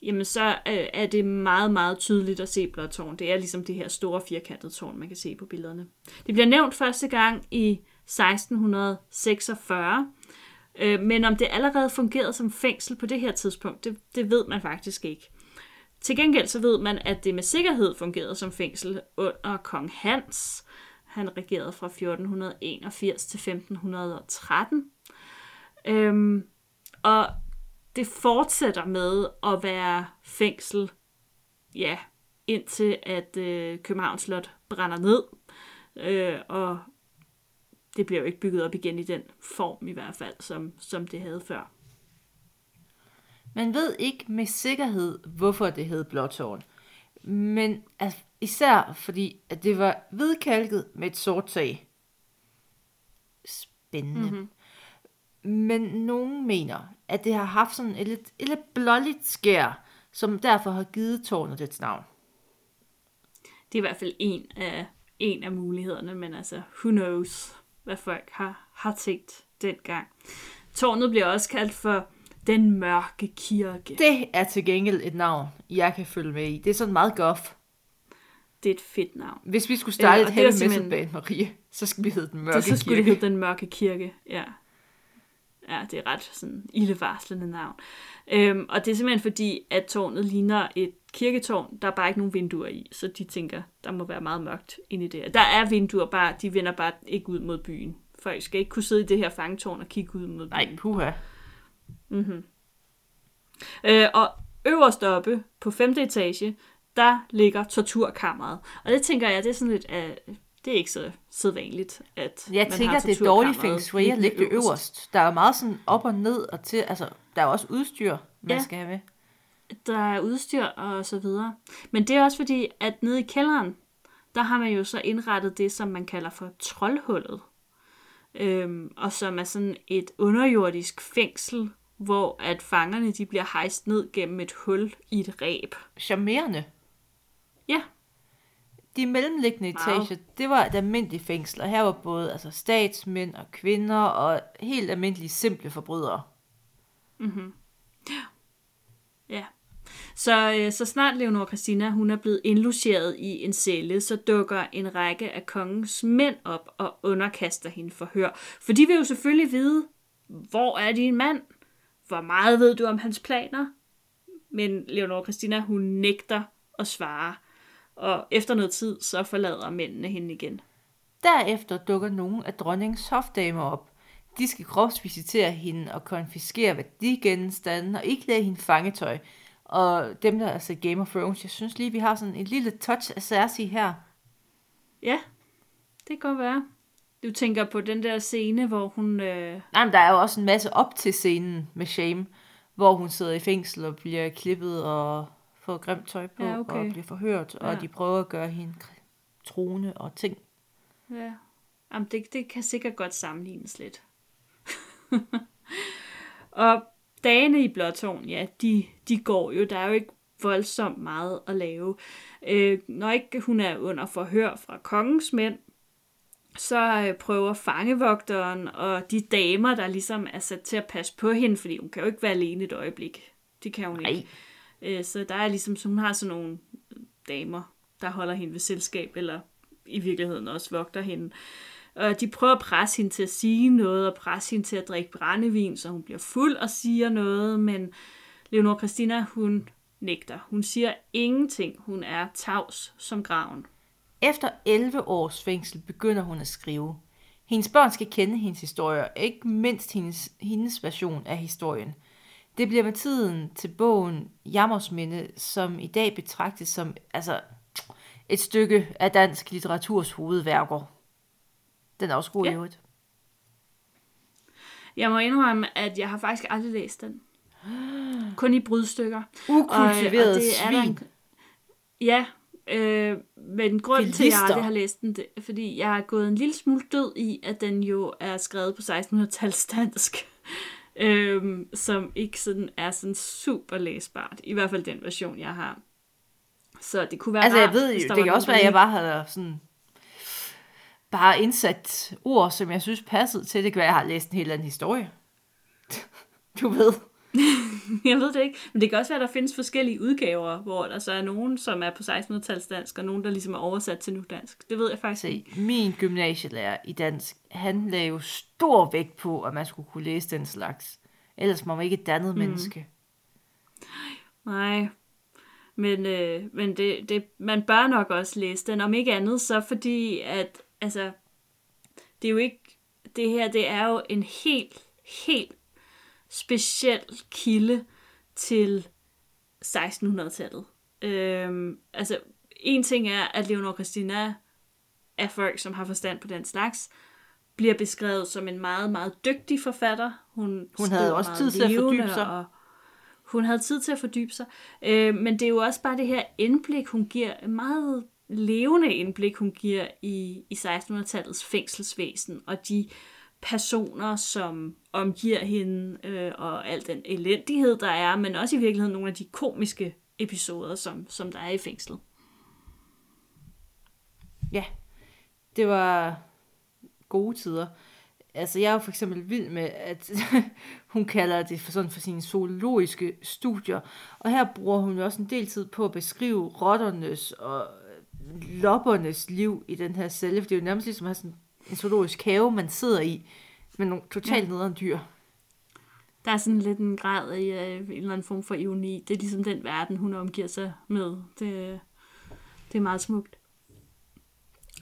jamen så øh, er det meget, meget tydeligt at se Blåtårn. Det er ligesom det her store firkantede tårn, man kan se på billederne. Det bliver nævnt første gang i 1646, øh, men om det allerede fungerede som fængsel på det her tidspunkt, det, det ved man faktisk ikke. Til gengæld så ved man, at det med sikkerhed fungerede som fængsel under kong Hans. Han regerede fra 1481 til 1513. Øhm, og det fortsætter med at være fængsel, ja, indtil at øh, Københavns Slot brænder ned. Øh, og det bliver jo ikke bygget op igen i den form i hvert fald, som, som det havde før. Man ved ikke med sikkerhed, hvorfor det hed Blåtårn. Men altså, især fordi, at det var hvidkalket med et sort tag. Spændende. Mm-hmm. Men nogen mener, at det har haft sådan et lidt, et lidt blåligt skær, som derfor har givet tårnet dets navn. Det er i hvert fald en af, en af mulighederne, men altså, who knows, hvad folk har, har tænkt dengang. Tårnet bliver også kaldt for den mørke kirke. Det er til gengæld et navn, jeg kan følge med i. Det er sådan meget goff. Det er et fedt navn. Hvis vi skulle starte Øh, et heavy metal band, Marie, så skal vi hedde den mørke Det, så skulle kirke. det hedde den mørke kirke, ja. Ja, det er ret sådan ildevarslende navn. Øhm, og det er simpelthen fordi, at tårnet ligner et kirketårn. Der er bare ikke nogen vinduer i, så de tænker, der må være meget mørkt inde i det. Der er vinduer, bare, de vender bare ikke ud mod byen, Folk skal ikke kunne sidde i det her fangetårn og kigge ud mod Nej, byen. puha. Øh, og øverst oppe på femte etage, der ligger torturkammeret. Og det tænker jeg, det er sådan lidt, uh, det er ikke så sædvanligt, at Jeg man tænker, har det er torturkammeret feng shui at lægge det øverst. Der er jo meget sådan op og ned og til, altså der er også udstyr, man Ja. skal have med. Der er udstyr og så videre. Men det er også fordi, at nede i kælderen, der har man jo så indrettet det, som man kalder for troldhullet. Øhm, og som er sådan et underjordisk fængsel, hvor at fangerne de bliver hejst ned gennem et hul i et ræb. Charmerende. Ja, De mellemliggende Meget. etager, det var et almindeligt fængsel, og her var både altså, statsmænd og kvinder og helt almindelige simple forbrydere. Ja. Så, øh, så snart Leonor Christina hun er blevet indlogeret i en celle, så dukker en række af kongens mænd op og underkaster hende forhør. For de vil jo selvfølgelig vide, hvor er din mand? Hvor meget ved du om hans planer? Men Leonor Christina, hun nægter at svare. Og efter noget tid, så forlader mændene hende igen. Derefter dukker nogle af dronningens hofdamer op. De skal kropsvisitere hende og konfiskere værdigenstande og ikke lade hende fangetøj. Og dem, der har set Game of Thrones, jeg synes lige, vi har sådan en lille touch af Cersei her. Ja, det kan godt være. Du tænker på den der scene, hvor hun... Øh, Nej, men der er jo også en masse op til scenen med Shame, hvor hun sidder i fængsel og bliver klippet og får grimt tøj på Ja, okay. og bliver forhørt, og Ja. de prøver at gøre hende trone og ting. Ja. Jamen, det, det kan sikkert godt sammenlignes lidt. *laughs* og dagene i Blåtårn, ja, de, de går jo. Der er jo ikke voldsomt meget at lave. Øh, når ikke hun er under forhør fra kongens mænd, så øh, prøver fangevogteren og de damer, der ligesom er sat til at passe på hende, fordi hun kan jo ikke være alene et øjeblik. Det kan hun ikke. Øh, så der er ligesom, så hun har sådan nogle øh, damer, der holder hende ved selskab, eller i virkeligheden også vogter hende. Og de prøver at presse hende til at sige noget, og presse hende til at drikke brændevin, så hun bliver fuld og siger noget, men Leonor Christina, hun nægter. Hun siger ingenting. Hun er tavs som graven. Efter 11 års fængsel begynder hun at skrive. Hendes børn skal kende hendes historie, og ikke mindst hendes, hendes version af historien. Det bliver med tiden til bogen Jammersminde, som i dag betragtes som altså, et stykke af dansk litteraturs hovedværker. Den er også god i Ja. øvrigt. Jeg må indrømme, at jeg har faktisk aldrig læst den. *gasps* Kun i brudstykker. Ukultiveret og det er der svin. en, Ja, øh, men grunden til, at jeg aldrig har læst den, det er, fordi jeg er gået en lille smule død i, at den jo er skrevet på 1600-tals dansk. Øhm, som ikke sådan er sådan super læsbart. I hvert fald den version, jeg har. Så det kunne være Altså, jeg rart, ved hvis jo, det kan også være, at jeg bare har sådan bare indsat ord, som jeg synes passede til. Det kan være, at jeg har læst en helt anden historie. *laughs* Du ved. *laughs* Jeg ved det ikke, men det kan også være, at der findes forskellige udgaver, hvor der så er nogen, som er på 1600-tals dansk, og nogen, der ligesom er oversat til nu dansk. Det ved jeg faktisk ikke. Se, min gymnasielærer i dansk, han lagde jo stor vægt på, at man skulle kunne læse den slags. Ellers var man ikke et dannet mm. menneske. Nej, men, øh, men det, det, man bør nok også læse den, om ikke andet, så fordi, at altså, det er jo ikke, det her, det er jo en helt, helt speciel kilde til 1600-tallet. Øhm, altså, en ting er, at Leonor Christina er folk, som har forstand på den slags, bliver beskrevet som en meget, meget dygtig forfatter. Hun, Hun havde også tid til at fordybe sig. Og hun havde tid til at fordybe sig. Øh, men det er jo også bare det her indblik, hun giver, et meget levende indblik, hun giver i, i 1600-tallets fængselsvæsen, og de personer, som omgiver hende, øh, og al den elendighed, der er, men også i virkeligheden nogle af de komiske episoder, som, som der er i fængslet. Ja, det var gode tider. Altså, jeg er jo for eksempel vild med, at *laughs* hun kalder det for, sådan for sine zoologiske studier. Og her bruger hun jo også en del tid på at beskrive rotternes og loppernes liv i den her celle. For det er jo nærmest ligesom at have sådan en zoologisk have, man sidder i, med nogle totalt ja. nederen dyr. Der er sådan lidt en grad i øh, en eller anden form for ironi. Det er ligesom den verden, hun omgiver sig med. Det, det er meget smukt.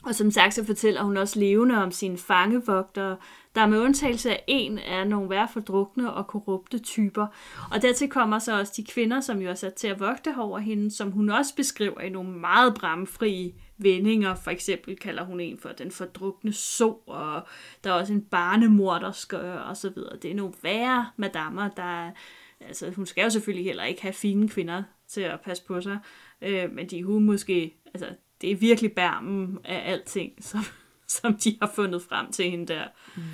Og som sagt, så fortæller hun også levende om sine fangevogtere, der med undtagelse af en er nogle værd fordrukne og korrupte typer. Og dertil kommer så også de kvinder, som jo er sat til at vogte over hende, som hun også beskriver i nogle meget bramfrie vendinger. For eksempel kalder hun en for den fordrukne so, og der er også en barnemordersk og så videre. Det er nogle værre madammer, der altså hun skal jo selvfølgelig heller ikke have fine kvinder til at passe på sig, øh, men de hun måske, altså det er virkelig bærmen af alting, *laughs* som, som de har fundet frem til hende der.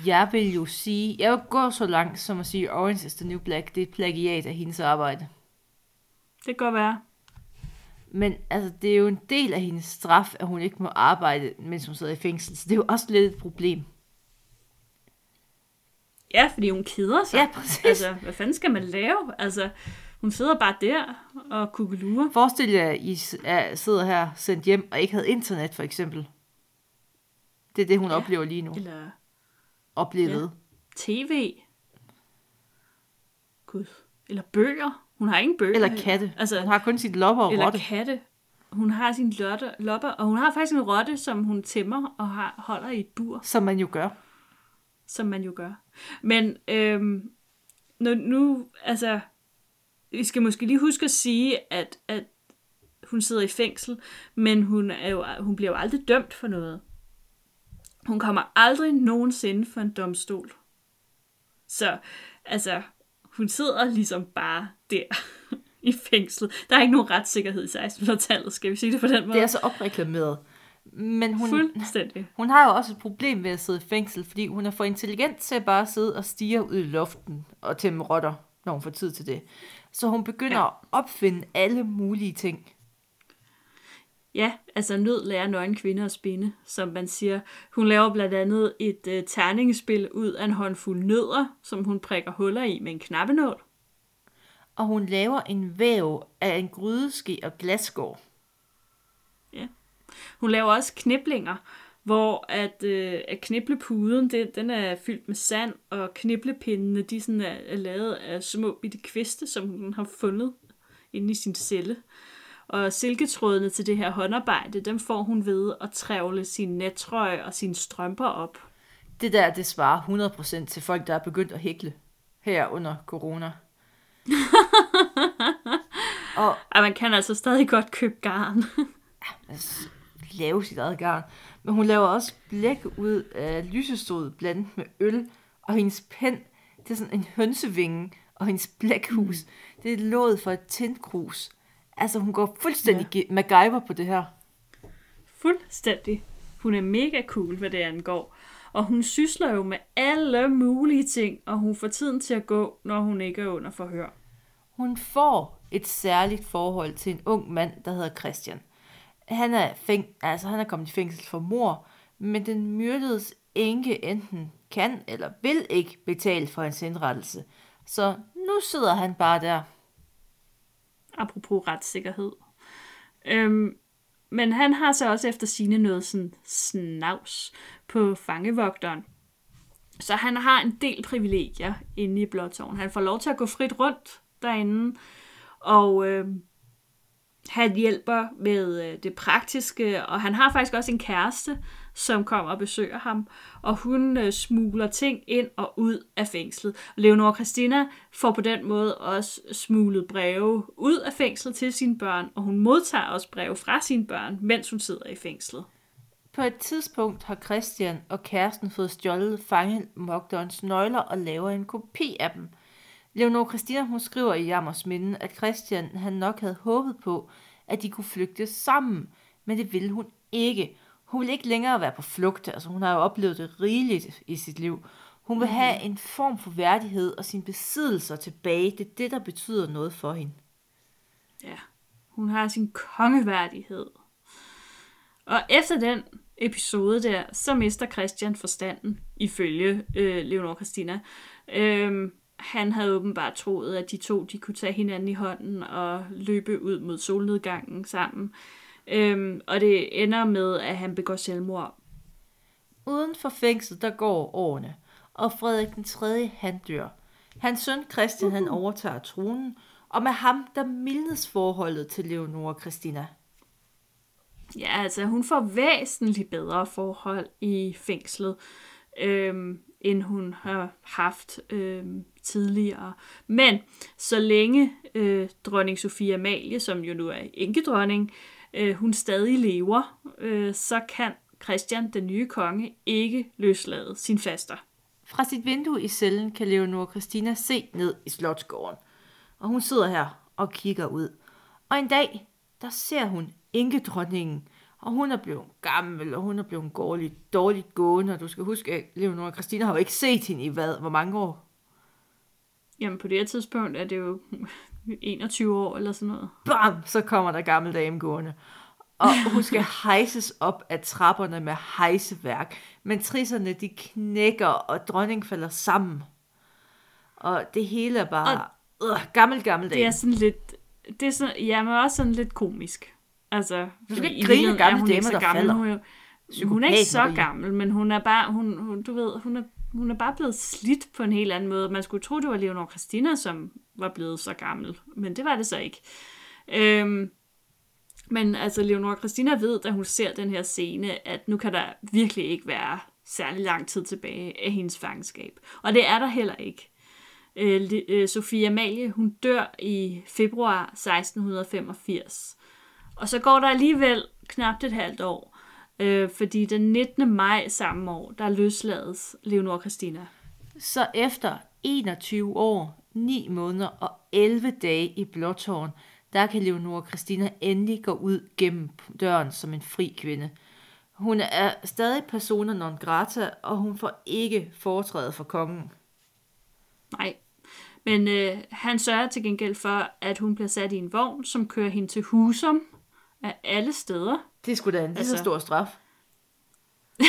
Jeg vil jo sige, jeg vil gå så langt som at sige, Orange is the New Black, det er plagiat af hendes arbejde. Det kan godt være. Men altså, det er jo en del af hendes straf, at hun ikke må arbejde, mens hun sidder i fængsel. Så det er jo også lidt et problem. Ja, fordi hun keder sig. Ja, præcis. Altså, hvad fanden skal man lave? Altså, hun sidder bare der og kukkelurer. Forestil jer, at I sidder her sendt hjem og ikke havde internet, for eksempel. Det er det, hun ja. oplever lige nu. Eller Oplevet. Ja. tv. Gud. Eller bøger. Hun har ingen bøger. Eller katte. Altså, Hun har kun sit lopper og eller rotte. katte. Hun har sin lotte, lopper, og hun har faktisk en rotte, som hun tæmmer og har, holder i et bur, Som man jo gør. som man jo gør. Men øhm, nu, nu, altså, vi skal måske lige huske at sige, at, at hun sidder i fængsel, men hun, er jo, hun bliver jo aldrig dømt for noget. Hun kommer aldrig nogensinde for en domstol. Så, altså, hun sidder ligesom bare der *laughs* i fængsel. Der er ikke nogen retssikkerhed i 1600-tallet, skal vi sige det på den måde. Det er så opreklameret. Men hun, Fuldstændig. hun har jo også et problem ved at sidde i fængsel, fordi hun er for intelligent til at bare sidde og stige ud i luften og tæmme rotter, når hun får tid til det. Så hun begynder Ja. ja. at opfinde alle mulige ting. Ja, altså nød lærer nøgen kvinde at spinde, som man siger. Hun laver blandt andet et øh, terningespil ud af en håndfuld nødder, som hun prikker huller i med en knappenål. Og hun laver en væv af en grydeske og glasgård. Hun laver også kniblinger, hvor at, øh, at kniblepuden, det, den er fyldt med sand, og kniblepindene, de sådan er, er lavet af små bitte kviste, som hun har fundet inde i sin celle. Og silketrådene til det her håndarbejde, dem får hun ved at trævle sin nettrøje og sine strømper op. Det der, det svarer 100% til folk, der er begyndt at hækle her under corona. *laughs* og Og man kan altså stadig godt købe garn. *laughs* altså, lave sit eget garn. Men hun laver også blæk ud af lysestod blandet med øl. Og hendes pen, det er sådan en hønsevinge. Og hendes blækhus, mm. det er låget for et tindkrus. Altså, hun går fuldstændig ja. MacGyver på det her. Fuldstændig. Hun er mega cool, hvad det angår. Og hun sysler jo med alle mulige ting, og hun får tiden til at gå, når hun ikke er under forhør. Hun får et særligt forhold til en ung mand, der hedder Christian. Han er, fæng- altså, han er kommet i fængsel for mor, men den myrdedes enke enten kan eller vil ikke betale for hans indrettelse. Så nu sidder han bare der. Apropos retssikkerhed. Øhm, men han har så også efter sine noget sådan snavs på fangevogteren. Så han har en del privilegier inde i Blåtårn. Han får lov til at gå frit rundt derinde, og øh, han hjælper med øh, det praktiske, og han har faktisk også en kæreste, som kommer og besøger ham, og hun øh, smugler ting ind og ud af fængslet. Og Leonora Christina får på den måde også smuglet breve ud af fængslet til sine børn, og hun modtager også breve fra sine børn, mens hun sidder i fængslet. På et tidspunkt har Christian og kæresten fået stjålet fangemogterens nøgler og laver en kopi af dem. Leonor Christina hun skriver i Jammers minde, at Christian han nok havde håbet på, at de kunne flygte sammen, men det ville hun ikke. Hun vil ikke længere være på flugt, altså hun har jo oplevet det rigeligt i sit liv. Hun vil have en form for værdighed og sine besiddelser tilbage. Det er det, der betyder noget for hende. Ja, hun har sin kongeværdighed. Og efter den episode der, så mister Christian forstanden, ifølge øh, Leonor Christina. Øhm, han havde åbenbart troet, at de to de kunne tage hinanden i hånden og løbe ud mod solnedgangen sammen. Øhm, og det ender med, at han begår selvmord. Uden for fængslet, der går årene, og Frederik den 3. han dør. Hans søn Christian han overtager tronen, og med ham der mildnes forholdet til Leonora Christina. Ja, altså hun får væsentligt bedre forhold i fængslet, øhm, end hun har haft øhm, tidligere. Men så længe øh, dronning Sofie Amalie, som jo nu er enkedronning, øh, hun stadig lever, øh, så kan Christian, den nye konge, ikke løslade sin faster. Fra sit vindue i cellen kan Leonora Christina se ned i slotsgården, og hun sidder her og kigger ud. Og en dag, der ser hun enkedronningen, og hun er blevet gammel, og hun er blevet dårligt, dårligt gående, og du skal huske, at Leonora Christina har jo ikke set hende i hvad, hvor mange år? Jamen på det her tidspunkt er det jo 21 år eller sådan noget. Bam! Så kommer der gammel dame gående. Og *laughs* hun skal hejses op af trapperne med hejseværk. Men trisserne de knækker, og dronningen falder sammen. Og det hele er bare og øh, gammel, gammel dame. Det er sådan lidt, det er sådan, ja, men også sådan lidt komisk. Altså, du skal ikke grine gamle damer, der gammel. falder. Hun er, hun er ikke så gammel, men hun er bare, hun, hun, du ved, hun er, hun er bare blevet slidt på en helt anden måde. Man skulle tro, det var Leonor Christina, som var blevet så gammel, men det var det så ikke. Øhm, men altså, Leonor Christina ved, da hun ser den her scene, at nu kan der virkelig ikke være særlig lang tid tilbage af hendes fangenskab. Og det er der heller ikke. Øh, øh, Sofie Amalie, hun dør i februar 1685. Og så går der alligevel knap et halvt år, øh, fordi den 19. maj samme år, der løslades Leonor Christina. Så efter 21 år, 9 måneder og 11 dage i Blåtårn, der kan Leonora Christina endelig gå ud gennem døren som en fri kvinde. Hun er stadig persona non grata, og hun får ikke foretræde for kongen. Nej, men øh, han sørger til gengæld for, at hun bliver sat i en vogn, som kører hende til Husum af alle steder. Det skulle da en lige altså... så stor straf. *laughs*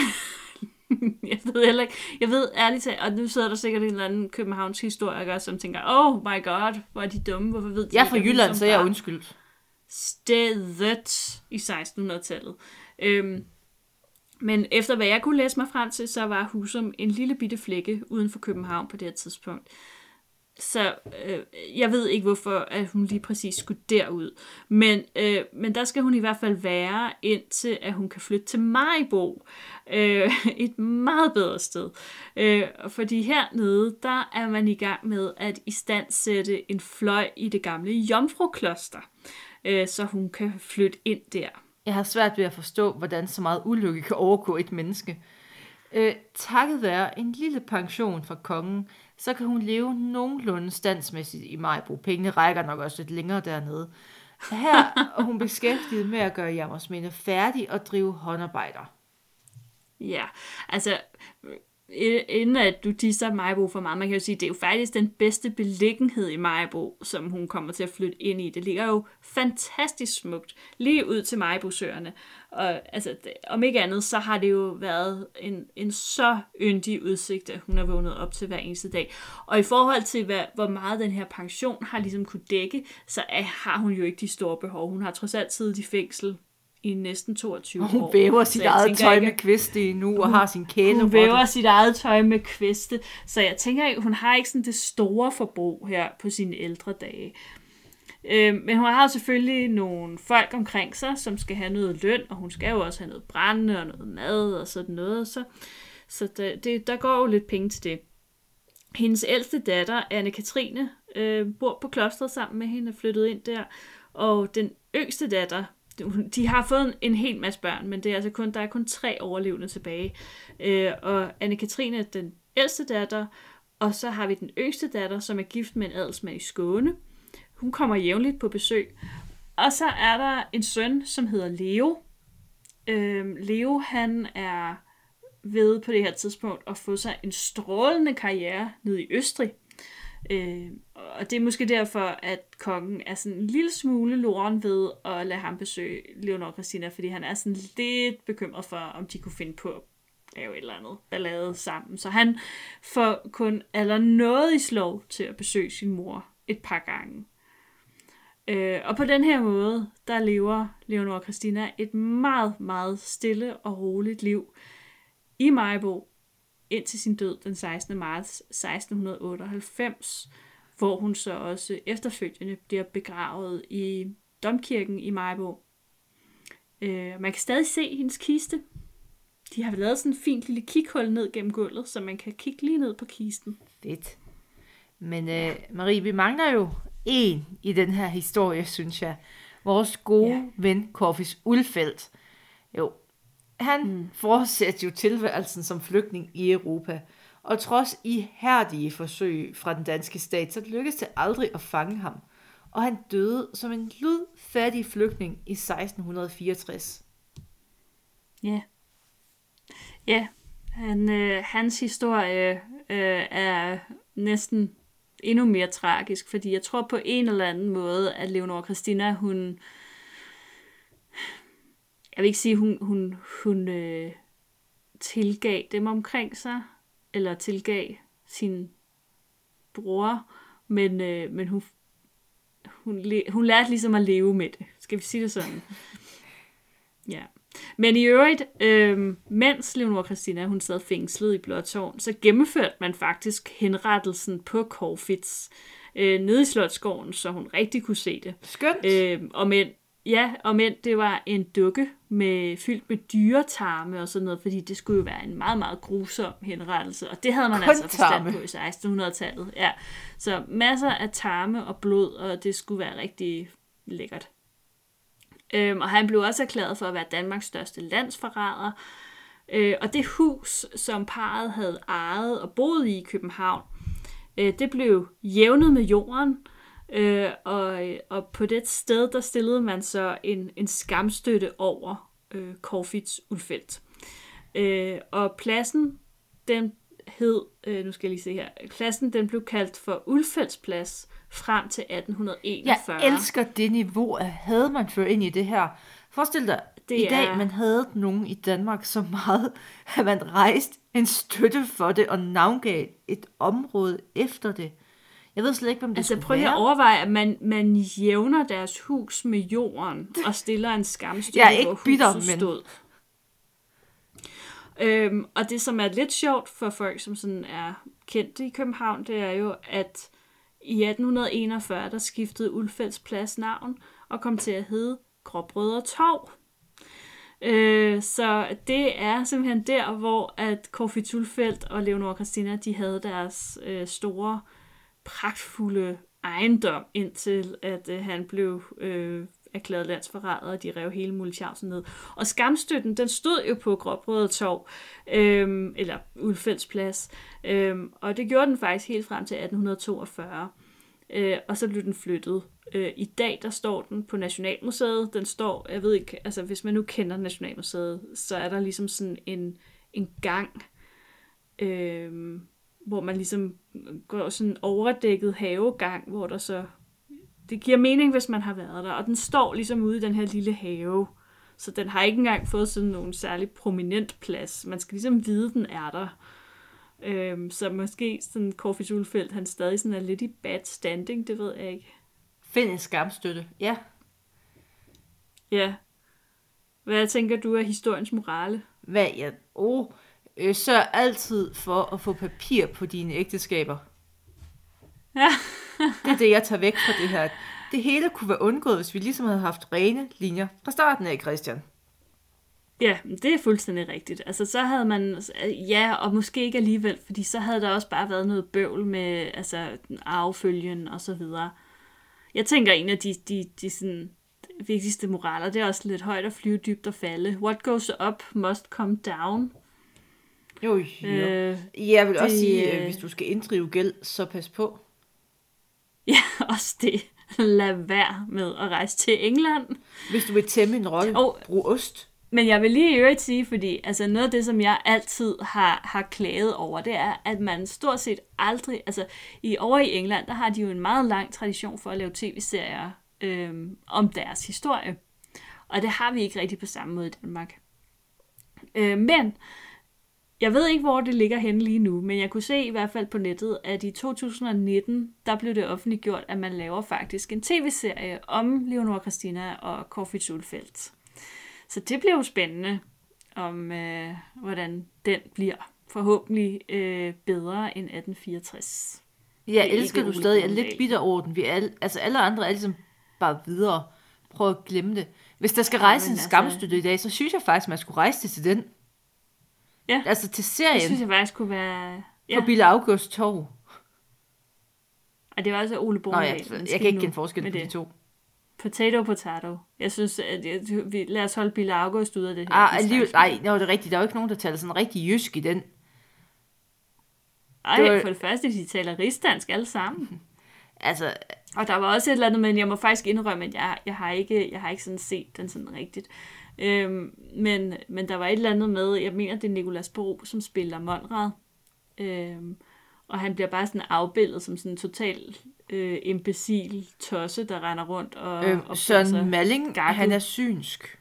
jeg ved heller ikke. Jeg ved ærligt talt, og nu sidder der sikkert en eller anden Københavns historiker, som tænker, oh my god, hvor er de dumme, hvorfor ved de Jeg er fra Jylland, så jeg er undskyldt. Stedet i 1600-tallet. Øhm, men efter hvad jeg kunne læse mig frem til, så var Husum en lille bitte flække uden for København på det her tidspunkt. Så øh, jeg ved ikke, hvorfor at hun lige præcis skulle derud. Men, øh, men der skal hun i hvert fald være, indtil at hun kan flytte til Majbo. Øh, *laughs* et meget bedre sted. Øh, fordi hernede, der er man i gang med at istandsætte en fløj i det gamle Jomfrukloster. Øh, så hun kan flytte ind der. Jeg har svært ved at forstå, hvordan så meget ulykke kan overgå et menneske. Øh, takket være en lille pension fra kongen, så kan hun leve nogenlunde standsmæssigt i Majbo. Pengene rækker nok også lidt længere dernede. Her er hun beskæftiget med at gøre Jammersminde færdig og drive håndarbejder. Ja, altså øh, inden at du tisser Majbo for meget, man kan jo sige, det er jo faktisk den bedste beliggenhed i Majbo, som hun kommer til at flytte ind i. Det ligger jo fantastisk smukt, lige ud til Majbosøerne. Og altså, det, om ikke andet, så har det jo været en, en så yndig udsigt, at hun har vågnet op til hver eneste dag. Og i forhold til, hvad, hvor meget den her pension har ligesom kunne dække, så er, har hun jo ikke de store behov. Hun har trods alt siddet i fængsel i næsten 22 år. Hun væver sit eget tøj med kviste nu, og har sin kæle. Hun væver sit eget tøj med kviste, så jeg tænker, hun har ikke sådan det store forbrug her på sine ældre dage. Øh, men hun har selvfølgelig nogle folk omkring sig, som skal have noget løn, og hun skal jo også have noget brændende og noget mad og sådan noget. Så, så der, det, der går jo lidt penge til det. Hendes ældste datter, Anne-Katrine, øh, bor på klostret sammen med hende og flyttet ind der. Og den yngste datter, de har fået en, en hel masse børn, men det er altså kun, der er kun tre overlevende tilbage. Øh, og Anne-Katrine er den ældste datter, og så har vi den yngste datter, som er gift med en adelsmand i Skåne. Hun kommer jævnligt på besøg. Og så er der en søn, som hedder Leo. Øhm, Leo, han er ved på det her tidspunkt at få sig en strålende karriere nede i Østrig. Øh, og det er måske derfor, at kongen er sådan en lille smule loren ved at lade ham besøge Leonor Christina, fordi han er sådan lidt bekymret for, om de kunne finde på at lave et eller andet ballade sammen. Så han får kun aller noget i slov til at besøge sin mor et par gange. Øh, og på den her måde, der lever Leonor Christina et meget, meget stille og roligt liv i Majbo, indtil sin død den 16. marts 1698, hvor hun så også efterfølgende bliver begravet i domkirken i Majbo. Øh, man kan stadig se hendes kiste. De har lavet sådan en fint lille kikhul ned gennem gulvet, så man kan kigge lige ned på kisten. Fedt. Men øh, Marie, vi mangler jo en i den her historie, synes jeg. Vores gode ja. ven, Korfis Ulfeldt. Jo, han mm. fortsætter jo tilværelsen som flygtning i Europa. Og trods ihærdige forsøg fra den danske stat, så lykkedes det aldrig at fange ham. Og han døde som en ludfattig flygtning i 1664. Ja. Ja, han, øh, hans historie øh, er næsten endnu mere tragisk, fordi jeg tror på en eller anden måde, at Leonora Christina, hun... Jeg vil ikke sige, hun, hun, hun øh, tilgav dem omkring sig, eller tilgav sin bror, men, øh, men hun, hun, hun lærte ligesom at leve med det. Skal vi sige det sådan? *laughs* Ja. Men i øvrigt, øh, mens Leonora Christina hun sad fængslet i Blåtårn, så gennemførte man faktisk henrettelsen på Corfitz øh, nede i Slottsgården, så hun rigtig kunne se det. Skønt. Øh, og men, ja, og men det var en dukke med, fyldt med dyretarme og sådan noget, fordi det skulle jo være en meget, meget grusom henrettelse, og det havde man Kun altså forstand på i 1600-tallet. Ja. Så masser af tarme og blod, og det skulle være rigtig lækkert. Øhm, og han blev også erklæret for at være Danmarks største landsforræder. Øh, og det hus, som parret havde ejet og boet i i København, øh, det blev jævnet med jorden. Øh, og, og på det sted, der stillede man så en, en skamstøtte over øh, Corfits Ulfeldt. Øh, og pladsen, den hed, øh, nu skal jeg lige se her, pladsen den blev kaldt for Ulfeldts plads, frem til 1841. Jeg elsker det niveau, at havde man ført ind i det her. Forestil dig, det i dag er... man havde nogen i Danmark så meget, *laughs* at man rejste en støtte for det og navngav et område efter det. Jeg ved slet ikke, om det altså, prøv at overveje, at man, man jævner deres hus med jorden og stiller en skamstøtte, Jeg er ikke bitter, men... stod. Øhm, og det, som er lidt sjovt for folk, som sådan er kendte i København, det er jo, at i 1841 der skiftede Ulfeldts plads navn og kom til at hedde Gråbrødre Torv. Øh, så det er simpelthen der, hvor at Corfitz Ulfeldt og Leonora Christina, de havde deres øh, store, pragtfulde ejendom, indtil at øh, han blev øh, erklæret landsforræder, og de rev hele Mulchausen ned. Og skamstøtten, den stod jo på Gråbrødet Torv, øhm, eller Ulfeldts plads, øhm, og det gjorde den faktisk helt frem til 1842. Øh, og så blev den flyttet. Øh, I dag, der står den på Nationalmuseet. Den står, jeg ved ikke, altså hvis man nu kender Nationalmuseet, så er der ligesom sådan en, en gang, øh, hvor man ligesom går sådan en overdækket havegang, hvor der så det giver mening, hvis man har været der. Og den står ligesom ude i den her lille have. Så den har ikke engang fået sådan nogen særlig prominent plads. Man skal ligesom vide, den er der. Øhm, så måske sådan Corfitz Ulfeldt, han stadig sådan er lidt i bad standing, det ved jeg ikke. Find en skamstøtte, ja. Ja. Hvad tænker du af historiens morale? Hvad jeg... Oh, øh, sørg altid for at få papir på dine ægteskaber. Ja. Det er det, jeg tager væk fra det her. Det hele kunne være undgået, hvis vi ligesom havde haft rene linjer fra starten af, Christian. Ja, det er fuldstændig rigtigt. Altså, så havde man, ja, og måske ikke alligevel, fordi så havde der også bare været noget bøvl med altså, arvefølgen og så videre. Jeg tænker, en af de, de, de sådan, vigtigste moraler, det er også lidt højt at flyve, dybt og falde. What goes up must come down. Jo, jo. Øh, jeg vil det, også sige, øh, hvis du skal inddrive gæld, så pas på. *laughs* Ja, også det. Lad være med at rejse til England. Hvis du vil tæmme en rolle, oh, brug ost. Men jeg vil lige i øvrigt sige, fordi altså noget af det, som jeg altid har, har klaget over, det er, at man stort set aldrig, altså i over i England, der har de jo en meget lang tradition for at lave tv-serier øh, om deres historie. Og det har vi ikke rigtig på samme måde i Danmark. Øh, men jeg ved ikke, hvor det ligger henne lige nu, men jeg kunne se i hvert fald på nettet, at i 2019, der blev det offentliggjort, at man laver faktisk en tv-serie om Leonora Christina og Corfitz Ulfeldt. Så det bliver jo spændende, om øh, hvordan den bliver forhåbentlig øh, bedre end 1864. Jeg elsker du stadig. Jeg er lidt bitter over den. Vi er, altså alle andre er ligesom bare videre. Prøv at glemme det. Hvis der skal rejse men en altså- skamstøtte i dag, så synes jeg faktisk, man skulle rejse det til den. Ja. Altså til Det serien synes jeg faktisk kunne være... på Bille August Torv. Og det var også Ole Nå, Bornedal. jeg, kan ikke kende forskel på de det. to. Potato, potato. Jeg synes, at jeg, vi, lad os holde Bille August ud af det her. Ah, Det alligevel, nej, nå, det er rigtigt. Der er jo ikke nogen, der taler sådan rigtig jysk i den. Ej, det var- for det første, de taler rigsdansk alle sammen. *laughs* Altså, Og der var også et eller andet, men jeg må faktisk indrømme, at jeg, jeg, har, ikke, jeg har ikke sådan set den sådan rigtigt. Øhm, men, men der var et eller andet med, jeg mener, det er Nicolas Bro, som spiller Monrad. Øhm, og han bliver bare sådan afbildet som sådan en total øh, imbecil tosse, der render rundt og, øh, og Søren Malling, gakket. han er synsk.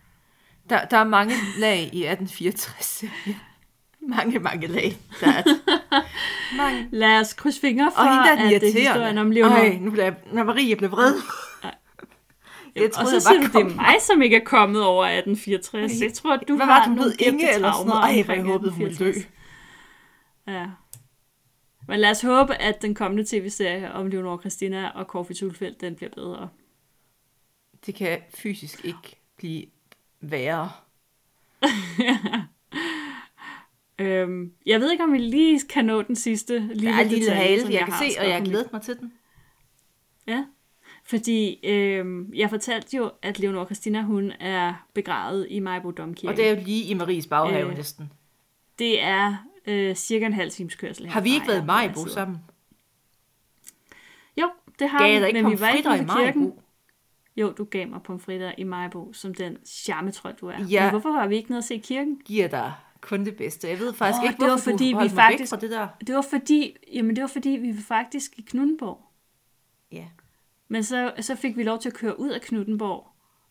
Der, der er mange lag i 1864. mange, mange lag. Der er *laughs* mange. Lad os krydse fingre for, Og hende der er at det er historien om Leonor. Ej, nu bliver jeg, når Marie blev vred. Jeg og så siger du, det er mig, som ikke er kommet over 1864. Jeg tror, du Hvad har var det, nogle? Inge eller sådan noget? Ej, hvor jeg håbede, hun ville dø. 1864. Ja. Men lad os håbe, at den kommende tv-serie om Leonor Christina og Corfi Tulfeldt, den bliver bedre. Det kan fysisk ikke blive værre. *laughs* Øhm, jeg ved ikke, om vi lige kan nå den sidste lille Der er lille detalje, hale, jeg kan se, og jeg glæder mig til den. Ja, fordi øhm, jeg fortalte jo, at Leonor Christina, hun er begravet i Majbo Domkirke. Og det er jo lige i Maries baghave Øh, næsten. det er øh, cirka en halv times kørsel Har vi ikke været i Majbo sidder. sammen? Jo, det har Gav vi, ikke men vi var ikke i kirken. Majbo? Jo, du gav mig pomfritter i Majbo, som den charmetrol, du er. Ja. Men hvorfor var vi ikke nede at se kirken? Giver dig kun det bedste. Jeg ved faktisk Åh, ikke, det var fordi, vi faktisk- det der. Det var fordi, jamen det var fordi, vi var faktisk i Knuttenborg. Ja. Men så, så fik vi lov til at køre ud af Knuttenborg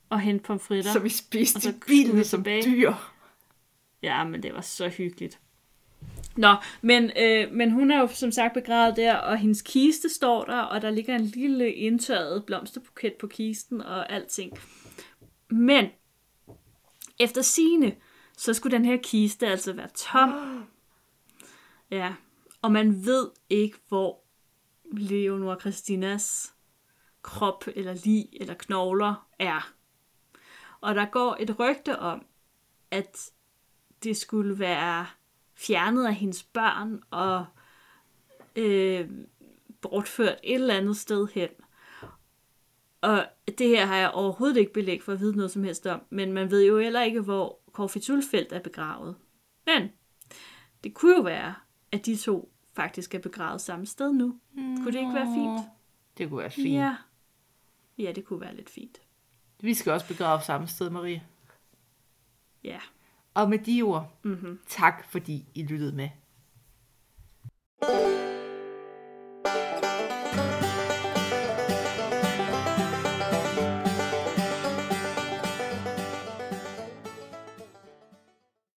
og hente pomfritter. Så vi spiste Og så i bilen vi som tilbage. dyr. Ja, men det var så hyggeligt. Nå, men, øh, men hun er jo som sagt begravet der, og hendes kiste står der, og der ligger en lille indtørret blomsterbuket på kisten og alting. Men efter sine, så skulle den her kiste altså være tom. Ja, og man ved ikke, hvor Leonor Christinas krop eller lig eller knogler er. Og der går et rygte om, at det skulle være fjernet af hendes børn og øh, bortført et eller andet sted hen. Og det her har jeg overhovedet ikke belæg for at vide noget som helst om, men man ved jo heller ikke, hvor Corfi Tulfeldt er begravet. Men det kunne jo være, at de to faktisk er begravet samme sted nu. Kunne det ikke være fint? Det kunne være fint. Ja. Ja, det kunne være lidt fint. Vi skal også begrave samme sted, Marie. Ja. Og med de ord, mm-hmm. tak fordi I lyttede med. thank you